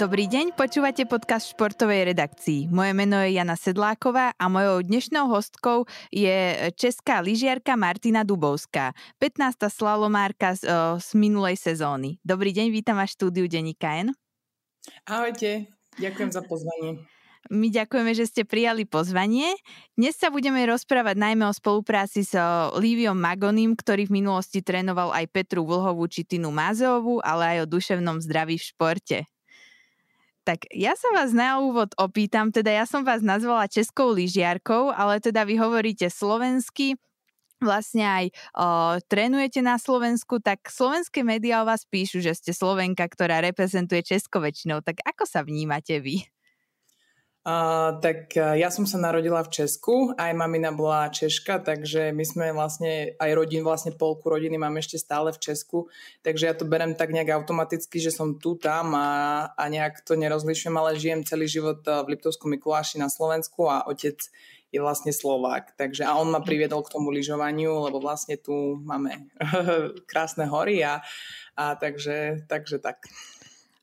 Dobrý deň, počúvate podcast športovej redakcii. Moje meno je Jana Sedláková a mojou dnešnou hostkou je česká lyžiarka Martina Dubovská, 15. slalomárka z, z minulej sezóny. Dobrý deň, vítam vás v štúdiu Denika N. Ahojte, ďakujem za pozvanie. My ďakujeme, že ste prijali pozvanie. Dnes sa budeme rozprávať najmä o spolupráci s Líviom Magonim, ktorý v minulosti trénoval aj Petru Vlhovú či Tinu Mazeovú, ale aj o duševnom zdraví v športe. Tak ja sa vás na úvod opýtam, teda ja som vás nazvala českou lyžiarkou, ale teda vy hovoríte slovensky, vlastne aj o, trénujete na Slovensku, tak slovenské médiá o vás píšu, že ste Slovenka, ktorá reprezentuje Česko väčšinou. Tak ako sa vnímate vy? Uh, tak uh, ja som sa narodila v Česku, aj mamina bola Češka, takže my sme vlastne, aj rodin, vlastne polku rodiny máme ešte stále v Česku, takže ja to berem tak nejak automaticky, že som tu, tam a, a nejak to nerozlišujem, ale žijem celý život v Liptovskom Mikuláši na Slovensku a otec je vlastne Slovák, takže a on ma priviedol k tomu lyžovaniu, lebo vlastne tu máme krásne hory a, a takže, takže tak.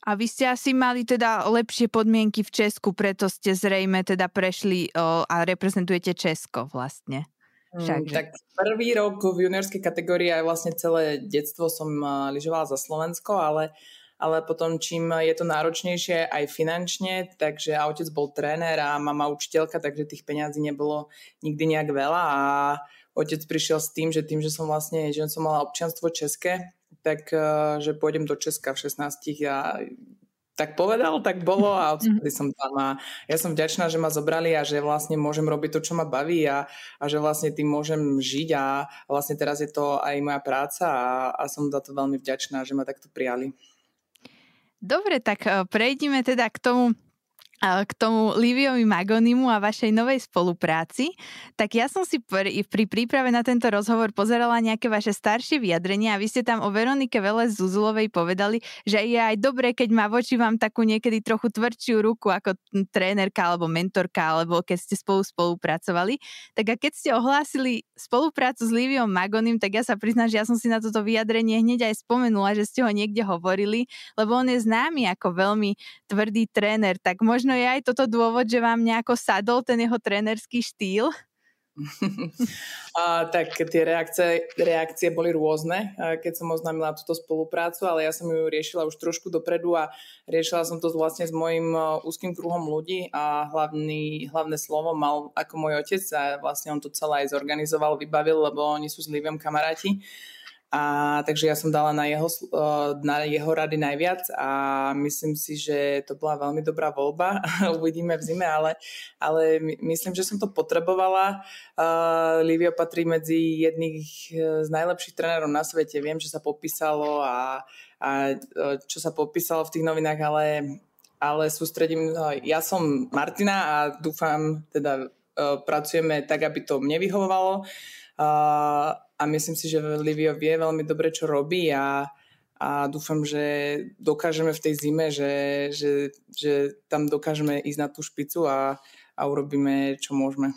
A vy ste asi mali teda lepšie podmienky v Česku, preto ste zrejme teda prešli o, a reprezentujete Česko vlastne. Mm, tak prvý rok v juniorskej kategórii aj vlastne celé detstvo som lyžovala za Slovensko, ale, ale potom čím je to náročnejšie aj finančne, takže a otec bol tréner a mama učiteľka, takže tých peňazí nebolo nikdy nejak veľa a otec prišiel s tým, že tým, že som vlastne, že som mala občianstvo české, tak eh, že pôjdem do Česka v 16 a tak povedal, tak bolo a odtedy som tam a ja som vďačná, že ma zobrali a že vlastne môžem robiť to, čo ma baví a, a že vlastne tým môžem žiť a vlastne teraz je to aj moja práca a, a som za to veľmi vďačná, že ma takto prijali. Dobre, tak eh, prejdime teda k tomu k tomu Liviovi Magonimu a vašej novej spolupráci, tak ja som si pri, pri príprave na tento rozhovor pozerala nejaké vaše staršie vyjadrenia a vy ste tam o Veronike Vele Zuzulovej povedali, že je aj dobré, keď má voči vám takú niekedy trochu tvrdšiu ruku ako trénerka alebo mentorka, alebo keď ste spolu spolupracovali. Tak a keď ste ohlásili spoluprácu s Liviom Magonim, tak ja sa priznám, že ja som si na toto vyjadrenie hneď aj spomenula, že ste ho niekde hovorili, lebo on je známy ako veľmi tvrdý tréner, tak možno možno je aj toto dôvod, že vám nejako sadol ten jeho trénerský štýl? a, tak tie reakcie, reakcie boli rôzne, keď som oznámila túto spoluprácu, ale ja som ju riešila už trošku dopredu a riešila som to vlastne s mojim úzkým kruhom ľudí a hlavný, hlavné slovo mal ako môj otec a vlastne on to celé aj zorganizoval, vybavil, lebo oni sú s Liviom kamaráti. A takže ja som dala na jeho, na jeho rady najviac a myslím si, že to bola veľmi dobrá voľba. Uvidíme v zime, ale, ale myslím, že som to potrebovala. Uh, Livio patrí medzi jedných z najlepších trénerov na svete. Viem, že sa popísalo a, a čo sa popísalo v tých novinách, ale, ale sústredím... Ja som Martina a dúfam, teda pracujeme tak, aby to mne vyhovovalo. A myslím si, že Livio vie veľmi dobre, čo robí a, a dúfam, že dokážeme v tej zime, že, že, že tam dokážeme ísť na tú špicu a, a urobíme, čo môžeme.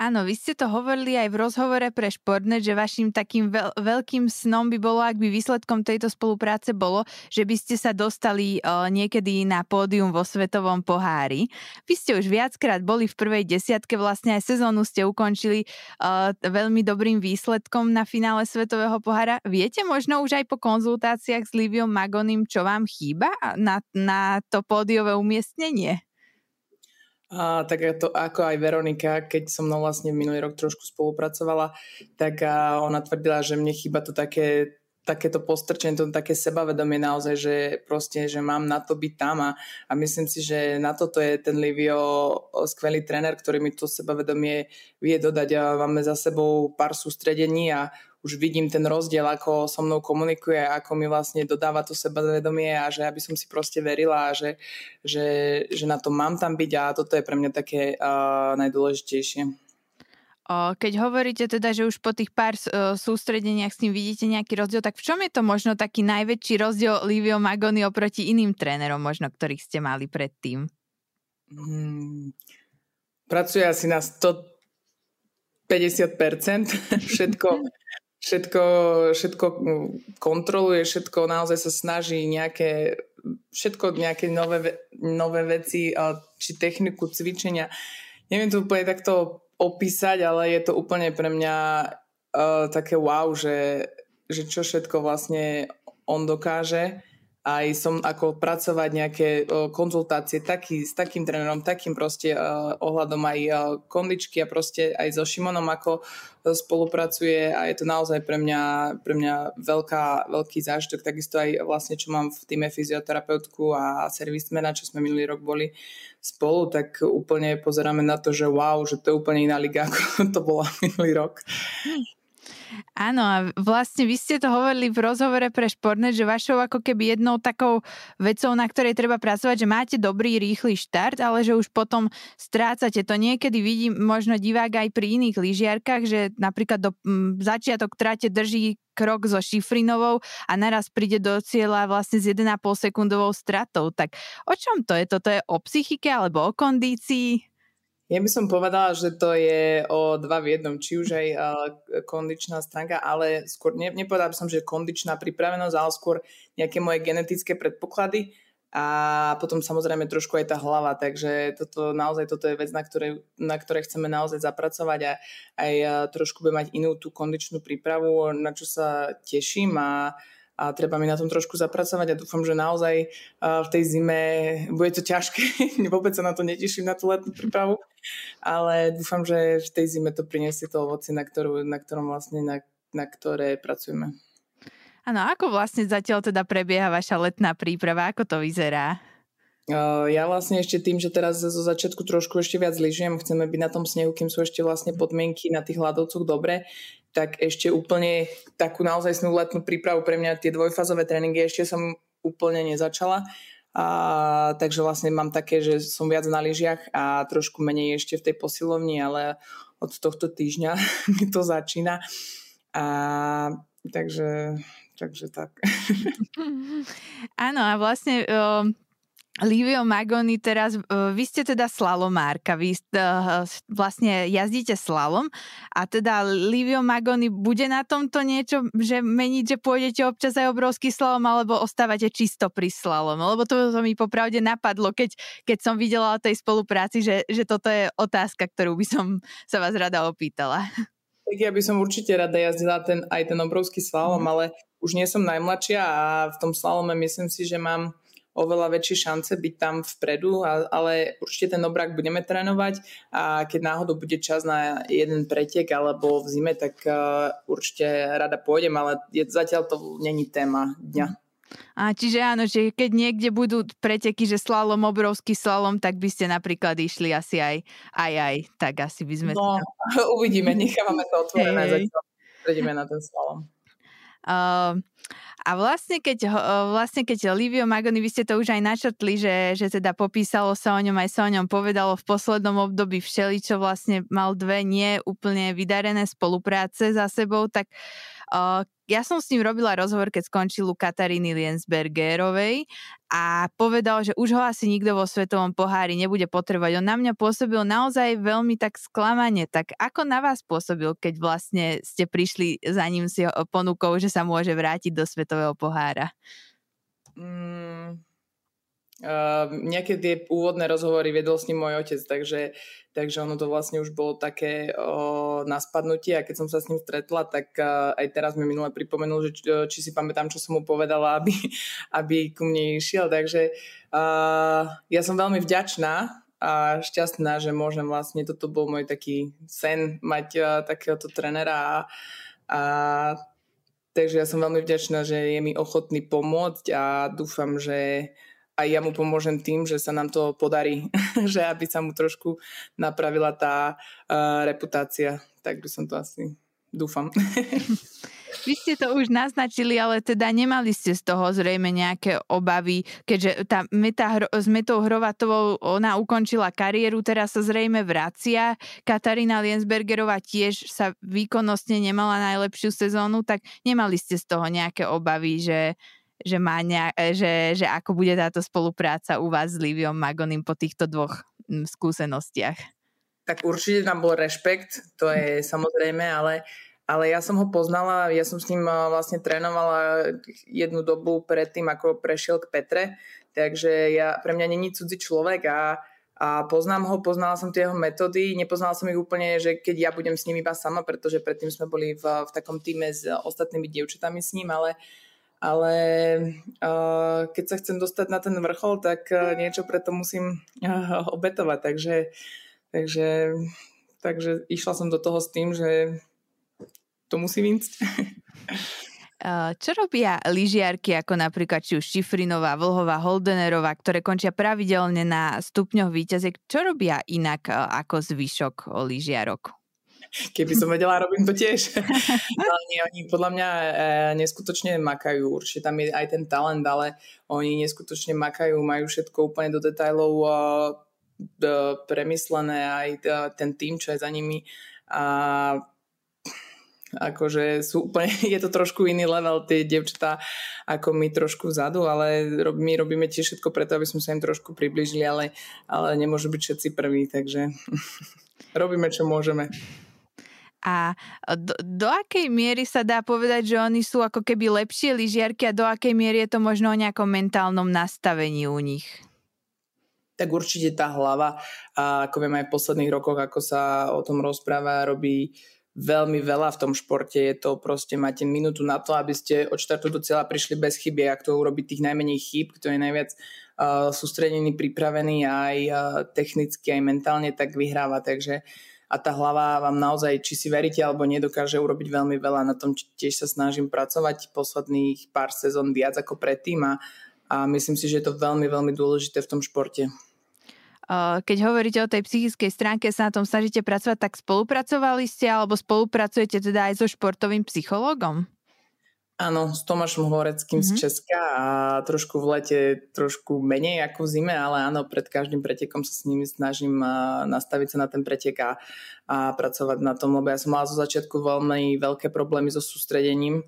Áno, vy ste to hovorili aj v rozhovore pre Športnet, že vašim takým veľ, veľkým snom by bolo, ak by výsledkom tejto spolupráce bolo, že by ste sa dostali uh, niekedy na pódium vo Svetovom pohári. Vy ste už viackrát boli v prvej desiatke, vlastne aj sezónu ste ukončili uh, veľmi dobrým výsledkom na finále Svetového pohára. Viete možno už aj po konzultáciách s Liviom Magonim, čo vám chýba na, na to pódiové umiestnenie? A, tak to ako aj Veronika, keď som mnou vlastne minulý rok trošku spolupracovala, tak a ona tvrdila, že mne chýba to také takéto postrčenie, to také sebavedomie naozaj, že proste, že mám na to byť tam a, a myslím si, že na toto je ten Livio skvelý tréner, ktorý mi to sebavedomie vie dodať a máme za sebou pár sústredení a už vidím ten rozdiel, ako so mnou komunikuje, ako mi vlastne dodáva to sebavedomie a že aby som si proste verila a že, že, že na to mám tam byť a toto je pre mňa také uh, najdôležitejšie. Keď hovoríte teda, že už po tých pár sústredeniach s tým vidíte nejaký rozdiel, tak v čom je to možno taký najväčší rozdiel Livio Magoni oproti iným trénerom, možno ktorých ste mali predtým? Hmm, pracuje asi na 150%. Všetko, všetko, všetko kontroluje, všetko naozaj sa snaží nejaké všetko nejaké nové, nové veci, či techniku cvičenia. Neviem to úplne takto opísať, ale je to úplne pre mňa uh, také wow, že, že čo všetko vlastne on dokáže aj som ako pracovať nejaké konzultácie taký, s takým trénerom, takým proste uh, ohľadom aj uh, kondičky a proste aj so Šimonom ako spolupracuje a je to naozaj pre mňa, pre mňa veľká, veľký zážitok. Takisto aj vlastne, čo mám v týme fyzioterapeutku a servismena, čo sme minulý rok boli spolu, tak úplne pozeráme na to, že wow, že to je úplne iná liga, ako to bola minulý rok. Áno, a vlastne vy ste to hovorili v rozhovore pre Športnet, že vašou ako keby jednou takou vecou, na ktorej treba pracovať, že máte dobrý, rýchly štart, ale že už potom strácate to. Niekedy vidím možno divák aj pri iných lyžiarkách, že napríklad do m, začiatok trate drží krok so šifrinovou a naraz príde do cieľa vlastne s 1,5 sekundovou stratou. Tak o čom to je? Toto je o psychike alebo o kondícii? Ja by som povedala, že to je o dva v jednom, či už aj kondičná stránka, ale skôr ne, nepovedala by som, že kondičná pripravenosť, ale skôr nejaké moje genetické predpoklady a potom samozrejme trošku aj tá hlava, takže toto naozaj toto je vec, na ktorej, na ktorej chceme naozaj zapracovať a aj trošku bude mať inú tú kondičnú prípravu, na čo sa teším a a treba mi na tom trošku zapracovať a dúfam, že naozaj v tej zime bude to ťažké, vôbec sa na to neteším, na tú letnú prípravu, ale dúfam, že v tej zime to priniesie to ovoci, na, ktorú, na ktorom vlastne, na, na ktoré pracujeme. Áno, ako vlastne zatiaľ teda prebieha vaša letná príprava, ako to vyzerá? Ja vlastne ešte tým, že teraz zo začiatku trošku ešte viac lyžujem, chceme byť na tom snehu, kým sú ešte vlastne podmienky na tých hľadovcoch dobre, tak ešte úplne takú naozaj snú letnú prípravu pre mňa tie dvojfázové tréningy ešte som úplne nezačala. A, takže vlastne mám také, že som viac na lyžiach a trošku menej ešte v tej posilovni, ale od tohto týždňa mi to začína. A, takže, takže tak. Áno a vlastne Livio Magoni teraz, e, vy ste teda slalomárka, vy uh, vlastne jazdíte slalom a teda Livio Magoni bude na tomto niečo, že meniť, že pôjdete občas aj obrovský slalom alebo ostávate čisto pri slalom? Lebo to, to mi popravde napadlo, keď, keď som videla o tej spolupráci, že, že toto je otázka, ktorú by som sa vás rada opýtala. Tak ja by som určite rada jazdila ten, aj ten obrovský slalom, mm. ale už nie som najmladšia a v tom slalome myslím si, že mám oveľa väčšie šance byť tam vpredu, ale určite ten obrák budeme trénovať a keď náhodou bude čas na jeden pretek alebo v zime, tak uh, určite rada pôjdem, ale je, zatiaľ to není téma dňa. A čiže áno, že keď niekde budú preteky, že slalom, obrovský slalom, tak by ste napríklad išli asi aj aj, aj tak asi by sme... No, to... uvidíme, nechávame to otvorené, hey, zatiaľ prejdeme na ten slalom. Uh, a vlastne keď, vlastne keď Livio Magoni, vy ste to už aj načrtli, že, že teda popísalo sa o ňom, aj sa o ňom povedalo v poslednom období všeli, čo vlastne mal dve nie úplne vydarené spolupráce za sebou, tak uh, ja som s ním robila rozhovor, keď skončil u Kataríny Liensbergerovej a povedal, že už ho asi nikto vo svetovom pohári nebude potrebovať. On na mňa pôsobil naozaj veľmi tak sklamane. Tak ako na vás pôsobil, keď vlastne ste prišli za ním si ponukou, že sa môže vrátiť do svetového pohára? Mm, nejaké tie úvodné rozhovory vedol s ním môj otec, takže, takže ono to vlastne už bolo také uh, na spadnutie. A keď som sa s ním stretla, tak uh, aj teraz mi minule pripomenul, že či, či si pamätám, čo som mu povedala, aby, aby ku mne išiel, takže uh, ja som veľmi vďačná a šťastná, že môžem vlastne, toto bol môj taký sen mať uh, takéhoto trenera. A, a takže ja som veľmi vďačná, že je mi ochotný pomôcť a dúfam, že a ja mu pomôžem tým, že sa nám to podarí, že aby sa mu trošku napravila tá uh, reputácia. Tak by som to asi dúfam. Vy ste to už naznačili, ale teda nemali ste z toho zrejme nejaké obavy, keďže tá meta hro, s Metou Hrovatovou ona ukončila kariéru, teraz sa zrejme vracia. Katarína Liensbergerová tiež sa výkonnostne nemala najlepšiu sezónu, tak nemali ste z toho nejaké obavy, že, že, má nejak, e, že, že ako bude táto spolupráca u vás s Liviom Magonim po týchto dvoch skúsenostiach? Tak určite tam bol rešpekt, to je samozrejme, ale ale ja som ho poznala, ja som s ním vlastne trénovala jednu dobu predtým, ako prešiel k Petre, takže ja, pre mňa není cudzí človek a, a poznám ho, poznala som tie jeho metódy, nepoznala som ich úplne, že keď ja budem s ním iba sama, pretože predtým sme boli v, v takom týme s ostatnými dievčatami s ním, ale ale uh, keď sa chcem dostať na ten vrchol, tak uh, niečo preto musím uh, obetovať, takže, takže, takže išla som do toho s tým, že to musí výjsť. Čo robia lyžiarky ako napríklad či už Šifrinová, Vlhová, Holdenerová, ktoré končia pravidelne na stupňoch výťaziek? Čo robia inak ako zvyšok lyžiarok? Keby som vedela, robím to tiež. oni, oni podľa mňa e, neskutočne makajú, určite tam je aj ten talent, ale oni neskutočne makajú, majú všetko úplne do detajlov e, premyslené, aj ten tým, čo je za nimi. A akože sú úplne, je to trošku iný level, tie devčatá ako my trošku vzadu, ale my robíme tiež všetko preto, aby sme sa im trošku približili, ale, ale nemôžu byť všetci prví, takže robíme, čo môžeme. A do, do akej miery sa dá povedať, že oni sú ako keby lepšie lyžiarky a do akej miery je to možno o nejakom mentálnom nastavení u nich? Tak určite tá hlava, a ako vieme aj v posledných rokoch, ako sa o tom rozpráva, robí veľmi veľa v tom športe. Je to proste, máte minútu na to, aby ste od štartu do cieľa prišli bez chyby. Ak to urobiť tých najmenej chyb, kto je najviac uh, sústredený, pripravený aj uh, technicky, aj mentálne, tak vyhráva. Takže a tá hlava vám naozaj, či si veríte alebo nedokáže urobiť veľmi veľa. Na tom tiež sa snažím pracovať posledných pár sezón viac ako predtým a, a myslím si, že je to veľmi, veľmi dôležité v tom športe. Keď hovoríte o tej psychickej stránke, sa na tom snažíte pracovať, tak spolupracovali ste alebo spolupracujete teda aj so športovým psychológom? Áno, s Tomášom Horeckým mm-hmm. z mhm. Česka a trošku v lete, trošku menej ako v zime, ale áno, pred každým pretekom sa s nimi snažím nastaviť sa na ten pretek a, a pracovať na tom, lebo ja som mala zo začiatku veľmi veľké problémy so sústredením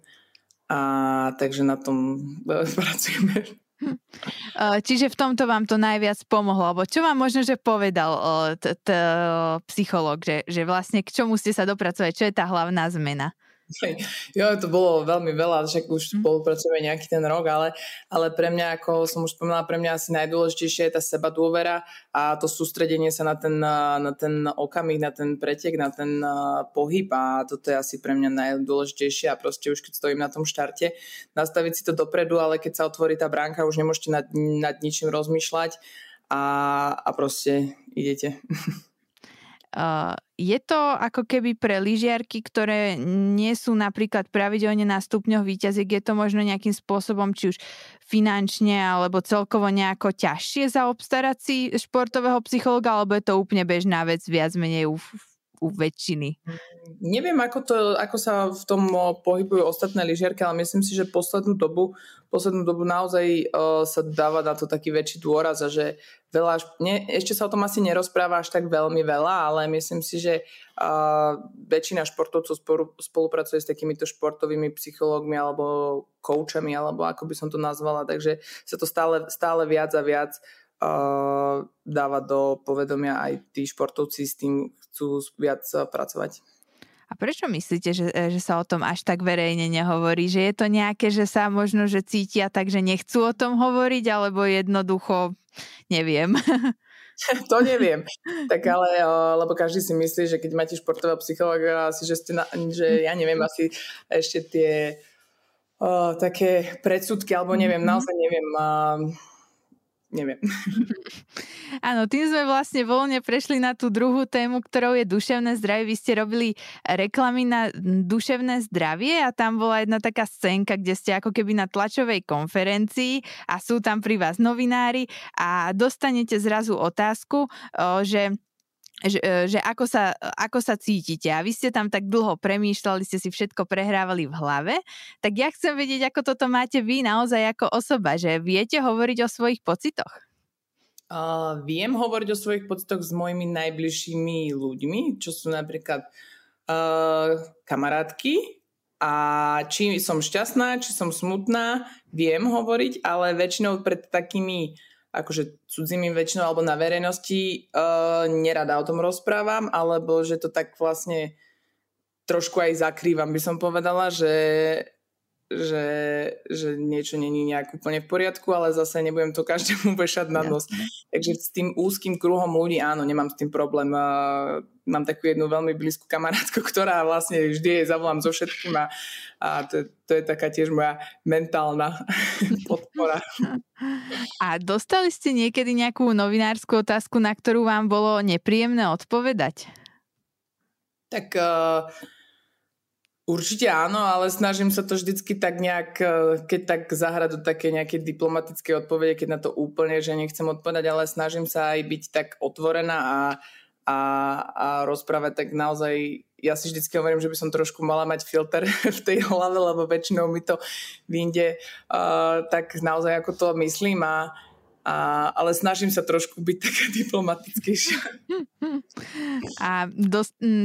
a takže na tom pracujeme Hm. Čiže v tomto vám to najviac pomohlo, alebo čo vám možno, že povedal psychológ, že, že vlastne k čomu ste sa dopracovali, čo je tá hlavná zmena? Jo, to bolo veľmi veľa, však už mm. spolupracujeme nejaký ten rok, ale, ale pre mňa, ako som už spomínala, pre mňa asi najdôležitejšie je tá seba dôvera a to sústredenie sa na ten, na ten okamih, na ten pretek, na ten pohyb a toto je asi pre mňa najdôležitejšie a proste už keď stojím na tom štarte, nastaviť si to dopredu, ale keď sa otvorí tá bránka, už nemôžete nad, nad ničím rozmýšľať a, a proste idete. Uh, je to ako keby pre lyžiarky, ktoré nie sú napríklad pravidelne na stupňoch výťaziek, je to možno nejakým spôsobom, či už finančne alebo celkovo nejako ťažšie zaobstarať si športového psychologa, alebo je to úplne bežná vec viac menej u, u väčšiny? Neviem, ako, to, ako sa v tom pohybujú ostatné lyžiarky, ale myslím si, že poslednú dobu, poslednú dobu naozaj uh, sa dáva na to taký väčší dôraz a že veľa, ne, ešte sa o tom asi nerozpráva až tak veľmi veľa, ale myslím si, že uh, väčšina športovcov spolu, spolupracuje s takýmito športovými psychológmi alebo koučami, alebo ako by som to nazvala, takže sa to stále, stále viac a viac dáva do povedomia aj tí športovci s tým chcú viac pracovať. A prečo myslíte, že, že sa o tom až tak verejne nehovorí? Že je to nejaké, že sa možno, že cítia tak, že nechcú o tom hovoriť, alebo jednoducho neviem. to neviem. Tak ale, lebo každý si myslí, že keď máte športového psychologa, asi, že ste, na, že ja neviem, asi ešte tie o, také predsudky, alebo neviem, mm-hmm. naozaj neviem. Uh, neviem. Áno, tým sme vlastne voľne prešli na tú druhú tému, ktorou je duševné zdravie. Vy ste robili reklamy na duševné zdravie a tam bola jedna taká scénka, kde ste ako keby na tlačovej konferencii a sú tam pri vás novinári a dostanete zrazu otázku, že že, e, že ako, sa, ako sa cítite. A vy ste tam tak dlho premýšľali, ste si všetko prehrávali v hlave. Tak ja chcem vedieť, ako toto máte vy naozaj ako osoba, že viete hovoriť o svojich pocitoch? Uh, viem hovoriť o svojich pocitoch s mojimi najbližšími ľuďmi, čo sú napríklad uh, kamarátky, a či som šťastná, či som smutná, viem hovoriť, ale väčšinou pred takými akože cudzími väčšinou alebo na verejnosti uh, nerada o tom rozprávam, alebo že to tak vlastne trošku aj zakrývam, by som povedala, že že, že niečo není nejak úplne v poriadku, ale zase nebudem to každému vešať na nos. Takže s tým úzkým kruhom ľudí áno, nemám s tým problém. Mám takú jednu veľmi blízku kamarátku, ktorá vlastne vždy jej zavolám so všetkým a, a to, to je taká tiež moja mentálna podpora. A dostali ste niekedy nejakú novinárskú otázku, na ktorú vám bolo nepríjemné odpovedať? Tak uh, Určite áno, ale snažím sa to vždycky tak nejak, e, keď tak zahrať také nejaké diplomatické odpovede, keď na to úplne, že nechcem odpovedať, ale snažím sa aj byť tak otvorená a, a, a rozprávať tak naozaj, ja si vždycky hovorím, že by som trošku mala mať filter v tej hlave, lebo väčšinou mi to vyjde uh, tak naozaj ako to myslím a, a, ale snažím sa trošku byť taká diplomatickejšia. A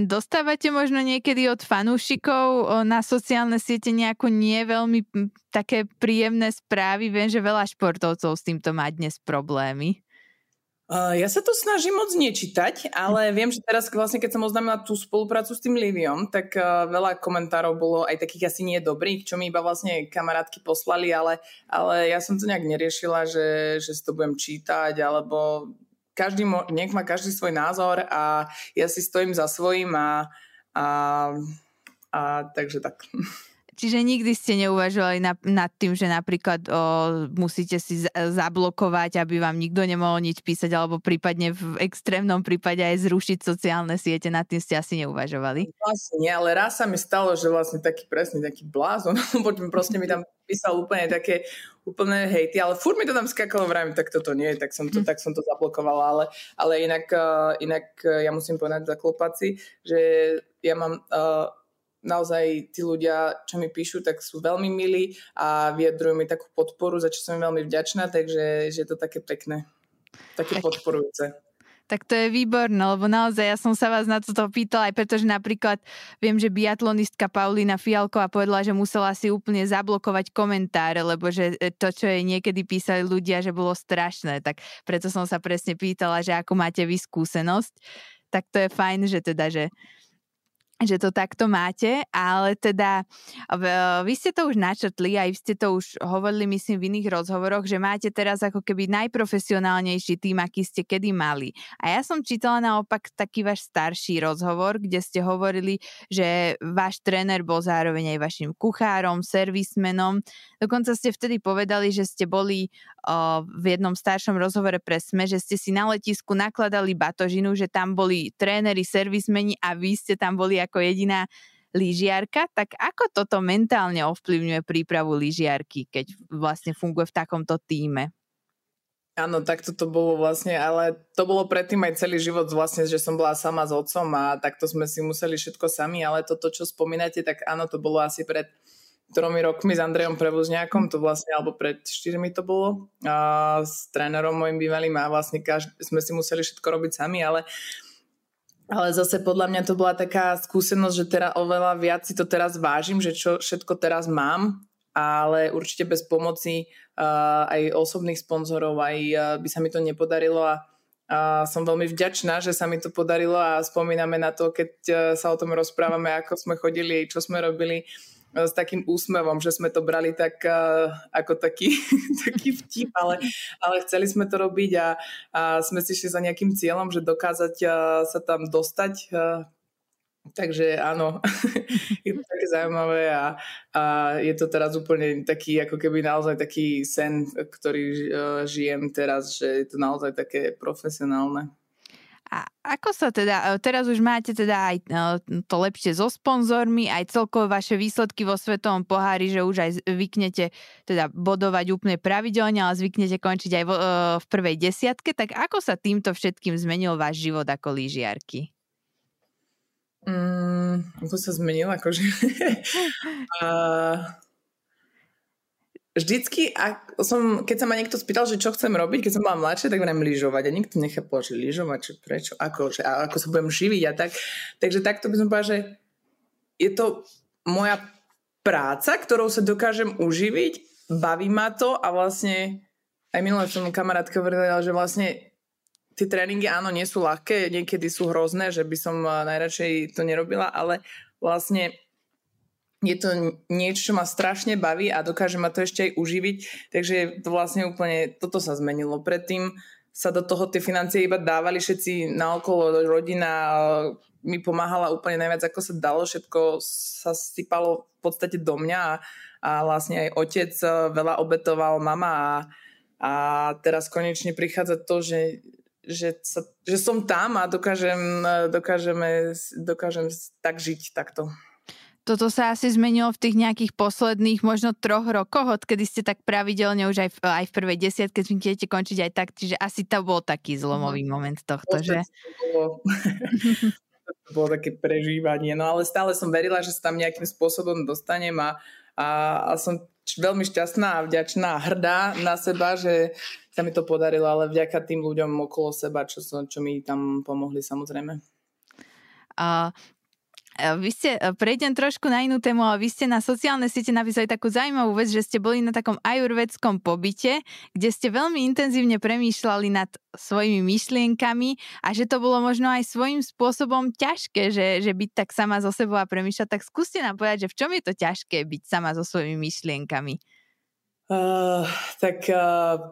dostávate možno niekedy od fanúšikov na sociálne siete nejakú nie veľmi také príjemné správy? Viem, že veľa športovcov s týmto má dnes problémy. Ja sa to snažím moc nečítať, ale viem, že teraz vlastne, keď som oznámila tú spoluprácu s tým Liviom, tak veľa komentárov bolo aj takých asi nie dobrých, čo mi iba vlastne kamarátky poslali, ale, ale ja som to nejak neriešila, že, že si to budem čítať, alebo každý, nech má každý svoj názor a ja si stojím za svojím a, a, a takže tak. Čiže nikdy ste neuvažovali na, nad tým, že napríklad o, musíte si z, zablokovať, aby vám nikto nemohol nič písať, alebo prípadne v extrémnom prípade aj zrušiť sociálne siete, nad tým ste asi neuvažovali? Vlastne nie, ale raz sa mi stalo, že vlastne taký presne taký blázon, proste mi tam písal úplne také úplne hejty, ale furt mi to tam skakalo, vrajím, tak toto nie, tak som to, hm. tak som to zablokovala, ale, ale inak, uh, inak uh, ja musím povedať za klopaci, že ja mám uh, naozaj tí ľudia, čo mi píšu, tak sú veľmi milí a vyjadrujú mi takú podporu, za čo som veľmi vďačná, takže že je to také pekné, také tak. podporujúce. Tak to je výborné, lebo naozaj ja som sa vás na toto pýtala aj preto, že napríklad viem, že biatlonistka Paulina Fialková povedala, že musela si úplne zablokovať komentáre, lebo že to, čo jej niekedy písali ľudia, že bolo strašné. Tak preto som sa presne pýtala, že ako máte vy skúsenosť. Tak to je fajn, že teda, že že to takto máte, ale teda vy ste to už načrtli, aj ste to už hovorili myslím v iných rozhovoroch, že máte teraz ako keby najprofesionálnejší tým, aký ste kedy mali. A ja som čítala naopak taký váš starší rozhovor, kde ste hovorili, že váš tréner bol zároveň aj vašim kuchárom, servismenom. Dokonca ste vtedy povedali, že ste boli v jednom staršom rozhovore pre SME, že ste si na letisku nakladali batožinu, že tam boli tréneri, servismeni a vy ste tam boli ako jediná lyžiarka, tak ako toto mentálne ovplyvňuje prípravu lyžiarky, keď vlastne funguje v takomto týme? Áno, tak to bolo vlastne, ale to bolo predtým aj celý život vlastne, že som bola sama s otcom a takto sme si museli všetko sami, ale toto, čo spomínate, tak áno, to bolo asi pred tromi rokmi s Andrejom Prevozňákom, to vlastne, alebo pred štyrmi to bolo, a s trénerom môjim bývalým a vlastne každý, sme si museli všetko robiť sami, ale uh, ale zase podľa mňa to bola taká skúsenosť, že teda oveľa viac si to teraz vážim, že čo všetko teraz mám, ale určite bez pomoci uh, aj osobných sponzorov, aj uh, by sa mi to nepodarilo a a som veľmi vďačná, že sa mi to podarilo a spomíname na to, keď uh, sa o tom rozprávame, ako sme chodili, čo sme robili s takým úsmevom, že sme to brali tak uh, ako taký, taký vtip, ale, ale chceli sme to robiť a, a sme si šli za nejakým cieľom, že dokázať uh, sa tam dostať. Takže áno, je to také zaujímavé a, a je to teraz úplne taký, ako keby naozaj taký sen, ktorý žijem teraz, že je to naozaj také profesionálne. A ako sa teda, e, teraz už máte teda aj e, to lepšie so sponzormi, aj celkovo vaše výsledky vo Svetovom pohári, že už aj zvyknete teda bodovať úplne pravidelne, ale zvyknete končiť aj v, e, v prvej desiatke, tak ako sa týmto všetkým zmenil váš život ako lyžiarky? Mm, ako sa zmenil? Akože... uh, vždycky, ak som, keď sa ma niekto spýtal, že čo chcem robiť, keď som bola mladšia, tak budem lyžovať. A nikto nechápal, že lyžovať, čo, prečo, ako, že, ako sa budem živiť a tak. Takže takto by som povedala, že je to moja práca, ktorou sa dokážem uživiť, baví ma to a vlastne aj minulé som kamarátka hovorila, že vlastne tie tréningy áno, nie sú ľahké, niekedy sú hrozné, že by som najradšej to nerobila, ale vlastne je to niečo, čo ma strašne baví a dokáže ma to ešte aj uživiť, takže to vlastne úplne, toto sa zmenilo. Predtým sa do toho tie financie iba dávali všetci naokolo, rodina mi pomáhala úplne najviac, ako sa dalo, všetko sa sypalo v podstate do mňa a, a vlastne aj otec e, veľa obetoval, mama a, a teraz konečne prichádza to, že, že, sa, že som tam a dokážem, e, dokážeme, dokážem tak žiť takto. Toto sa asi zmenilo v tých nejakých posledných možno troch rokoch, odkedy ste tak pravidelne už aj v, aj v prvej desiatke zvyknete končiť aj tak, čiže asi to bol taký zlomový no, moment tohto, že? To bolo, to bolo také prežívanie, no ale stále som verila, že sa tam nejakým spôsobom dostanem a, a, a som veľmi šťastná a vďačná a hrdá na seba, že sa mi to podarilo, ale vďaka tým ľuďom okolo seba, čo, čo mi tam pomohli samozrejme. Uh, vy ste, e, prejdem trošku na inú tému, ale vy ste na sociálne siete napísali takú zaujímavú vec, že ste boli na takom ajurvedskom pobyte, kde ste veľmi intenzívne premýšľali nad svojimi myšlienkami a že to bolo možno aj svojím spôsobom ťažké, že, že byť tak sama so sebou a premýšľať. Tak skúste nám povedať, že v čom je to ťažké byť sama so svojimi myšlienkami? Uh, tak uh,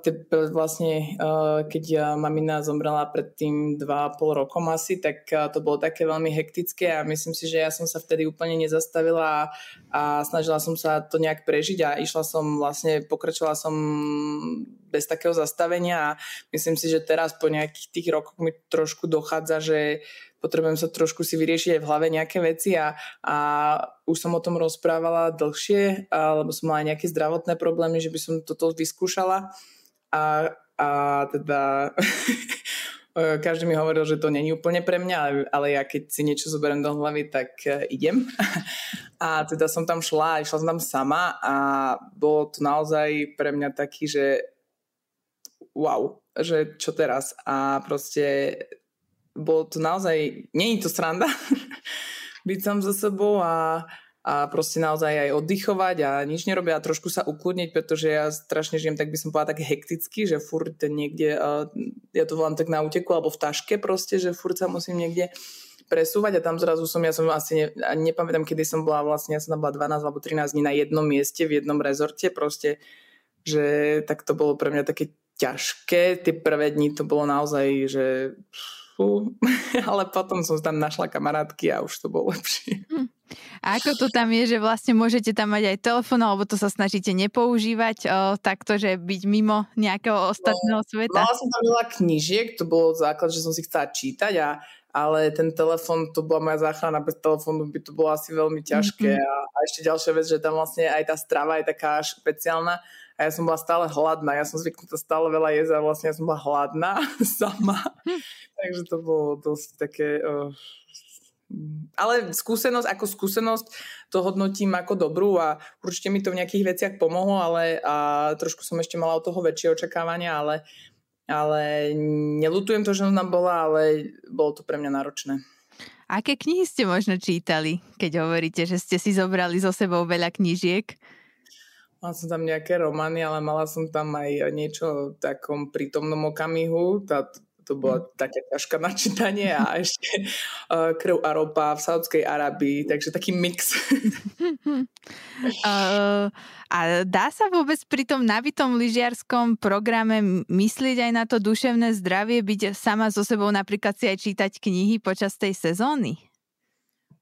vlastne, uh, keď uh, mamina zomrela pred tým 2,5 rokom asi, tak uh, to bolo také veľmi hektické a myslím si, že ja som sa vtedy úplne nezastavila a, a snažila som sa to nejak prežiť a išla som vlastne, pokračovala som bez takého zastavenia a myslím si, že teraz po nejakých tých rokoch mi trošku dochádza, že potrebujem sa trošku si vyriešiť aj v hlave nejaké veci a, a už som o tom rozprávala dlhšie, lebo som mala nejaké zdravotné problémy, že by som toto vyskúšala a, a teda každý mi hovoril, že to není úplne pre mňa, ale, ale ja keď si niečo zoberiem do hlavy, tak uh, idem. A teda som tam šla, išla som tam sama a bolo to naozaj pre mňa taký, že wow, že čo teraz? A proste bolo to naozaj, není to sranda byť sám so sebou a, a proste naozaj aj oddychovať a nič nerobiť a trošku sa ukludniť, pretože ja strašne žijem, tak by som povedala tak hekticky, že furt niekde, ja to volám tak na úteku alebo v taške proste, že furt sa musím niekde presúvať a tam zrazu som, ja som asi, ne, nepamätám, kedy som bola vlastne, ja som tam bola 12 alebo 13 dní na jednom mieste, v jednom rezorte, proste, že tak to bolo pre mňa také ťažké, tie prvé dni to bolo naozaj, že fú, ale potom som tam našla kamarátky a už to bolo lepšie. Hm. A ako to tam je, že vlastne môžete tam mať aj telefón, alebo to sa snažíte nepoužívať o, takto, že byť mimo nejakého ostatného no, sveta? Mala som tam veľa knižiek, to bolo základ, že som si chcela čítať a ale ten telefon, to bola moja záchrana, bez telefónu by to bolo asi veľmi ťažké. Mm-hmm. A, a ešte ďalšia vec, že tam vlastne aj tá strava je taká špeciálna, a ja som bola stále hladná. Ja som zvyknutá stále veľa jesť a vlastne ja som bola hladná sama. Hm. Takže to bolo dosť také... Uh, ale skúsenosť ako skúsenosť to hodnotím ako dobrú a určite mi to v nejakých veciach pomohlo, ale a trošku som ešte mala od toho väčšie očakávania, ale, ale nelutujem to, že ona bola, ale bolo to pre mňa náročné. Aké knihy ste možno čítali, keď hovoríte, že ste si zobrali so sebou veľa knížiek? Mala som tam nejaké romány, ale mala som tam aj niečo v takom prítomnom okamihu. Tá, to bola mm. také ťažké načítanie a ešte uh, krv a ropa v Saudskej Arabii, takže taký mix. uh, a dá sa vôbec pri tom nabitom lyžiarskom programe myslieť aj na to duševné zdravie, byť sama so sebou napríklad si aj čítať knihy počas tej sezóny?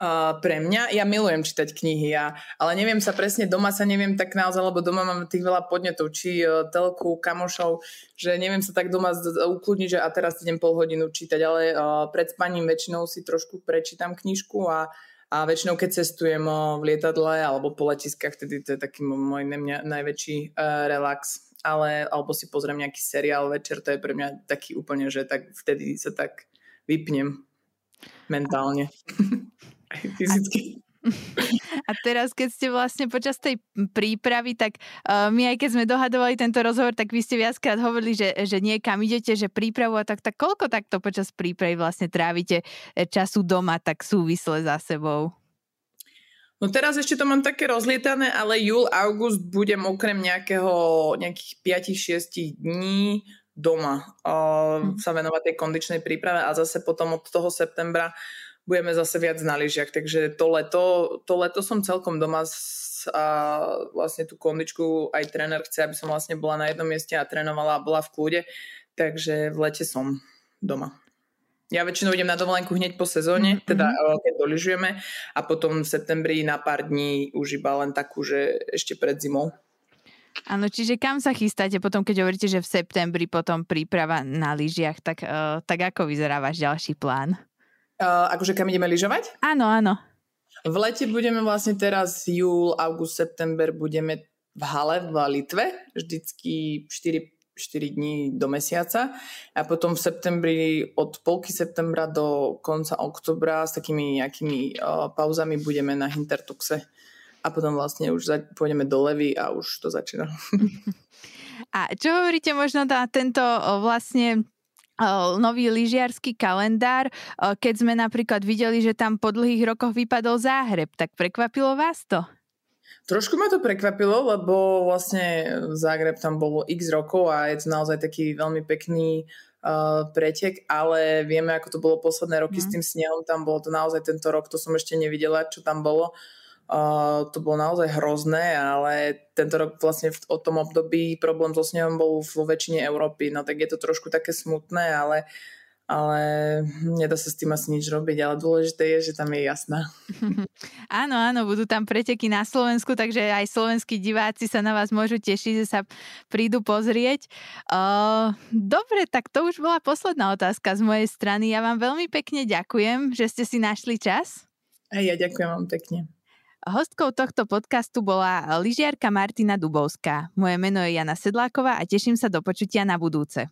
Uh, pre mňa, ja milujem čítať knihy, ja, ale neviem sa presne, doma sa neviem tak naozaj, lebo doma mám tých veľa podnetov, či uh, telku, kamošov, že neviem sa tak doma ukludniť, že a teraz idem pol hodinu čítať, ale uh, pred spaním väčšinou si trošku prečítam knižku a, a väčšinou keď cestujem uh, v lietadle alebo po letiskách, vtedy to je taký môj mňa, najväčší uh, relax, ale alebo si pozriem nejaký seriál večer, to je pre mňa taký úplne, že tak vtedy sa tak vypnem mentálne. fyzicky. A teraz, keď ste vlastne počas tej prípravy, tak uh, my aj keď sme dohadovali tento rozhovor, tak vy ste viackrát hovorili, že, že niekam idete, že prípravu a tak, tak koľko takto počas prípravy vlastne trávite eh, času doma tak súvisle za sebou? No teraz ešte to mám také rozlietané, ale júl, august budem okrem nejakého, nejakých 5-6 dní doma uh, hm. sa venovať tej kondičnej príprave a zase potom od toho septembra budeme zase viac na lyžiach. Takže to leto, to leto som celkom doma a vlastne tú kondičku aj tréner chce, aby som vlastne bola na jednom mieste a trénovala a bola v kľude. Takže v lete som doma. Ja väčšinou idem na dovolenku hneď po sezóne, mm-hmm. teda eh, keď doližujeme a potom v septembri na pár dní už iba len takú, že ešte pred zimou. Áno, čiže kam sa chystáte potom, keď hovoríte, že v septembri potom príprava na lyžiach, tak, uh, tak ako vyzerá váš ďalší plán? Uh, akože kam ideme lyžovať? Áno, áno. V lete budeme vlastne teraz júl, august, september budeme v hale v Litve, vždycky 4 4 dní do mesiaca a potom v septembri od polky septembra do konca oktobra s takými nejakými uh, pauzami budeme na Hintertuxe a potom vlastne už za, pôjdeme do Levy a už to začína. A čo hovoríte možno na tento vlastne nový lyžiarsky kalendár, keď sme napríklad videli, že tam po dlhých rokoch vypadol záhreb, tak prekvapilo vás to? Trošku ma to prekvapilo, lebo vlastne Zagreb tam bolo x rokov a je to naozaj taký veľmi pekný uh, pretek, ale vieme, ako to bolo posledné roky mm. s mhm. tým snehom, tam bolo to naozaj tento rok, to som ešte nevidela, čo tam bolo. Uh, to bolo naozaj hrozné, ale tento rok vlastne v, o tom období problém so snehom bol vo väčšine Európy, no tak je to trošku také smutné, ale ale nedá sa s tým asi nič robiť, ale dôležité je, že tam je jasná. áno, áno, budú tam preteky na Slovensku, takže aj slovenskí diváci sa na vás môžu tešiť, že sa prídu pozrieť. Uh, dobre, tak to už bola posledná otázka z mojej strany. Ja vám veľmi pekne ďakujem, že ste si našli čas. A ja ďakujem vám pekne. Hostkou tohto podcastu bola lyžiarka Martina Dubovská. Moje meno je Jana Sedláková a teším sa do počutia na budúce.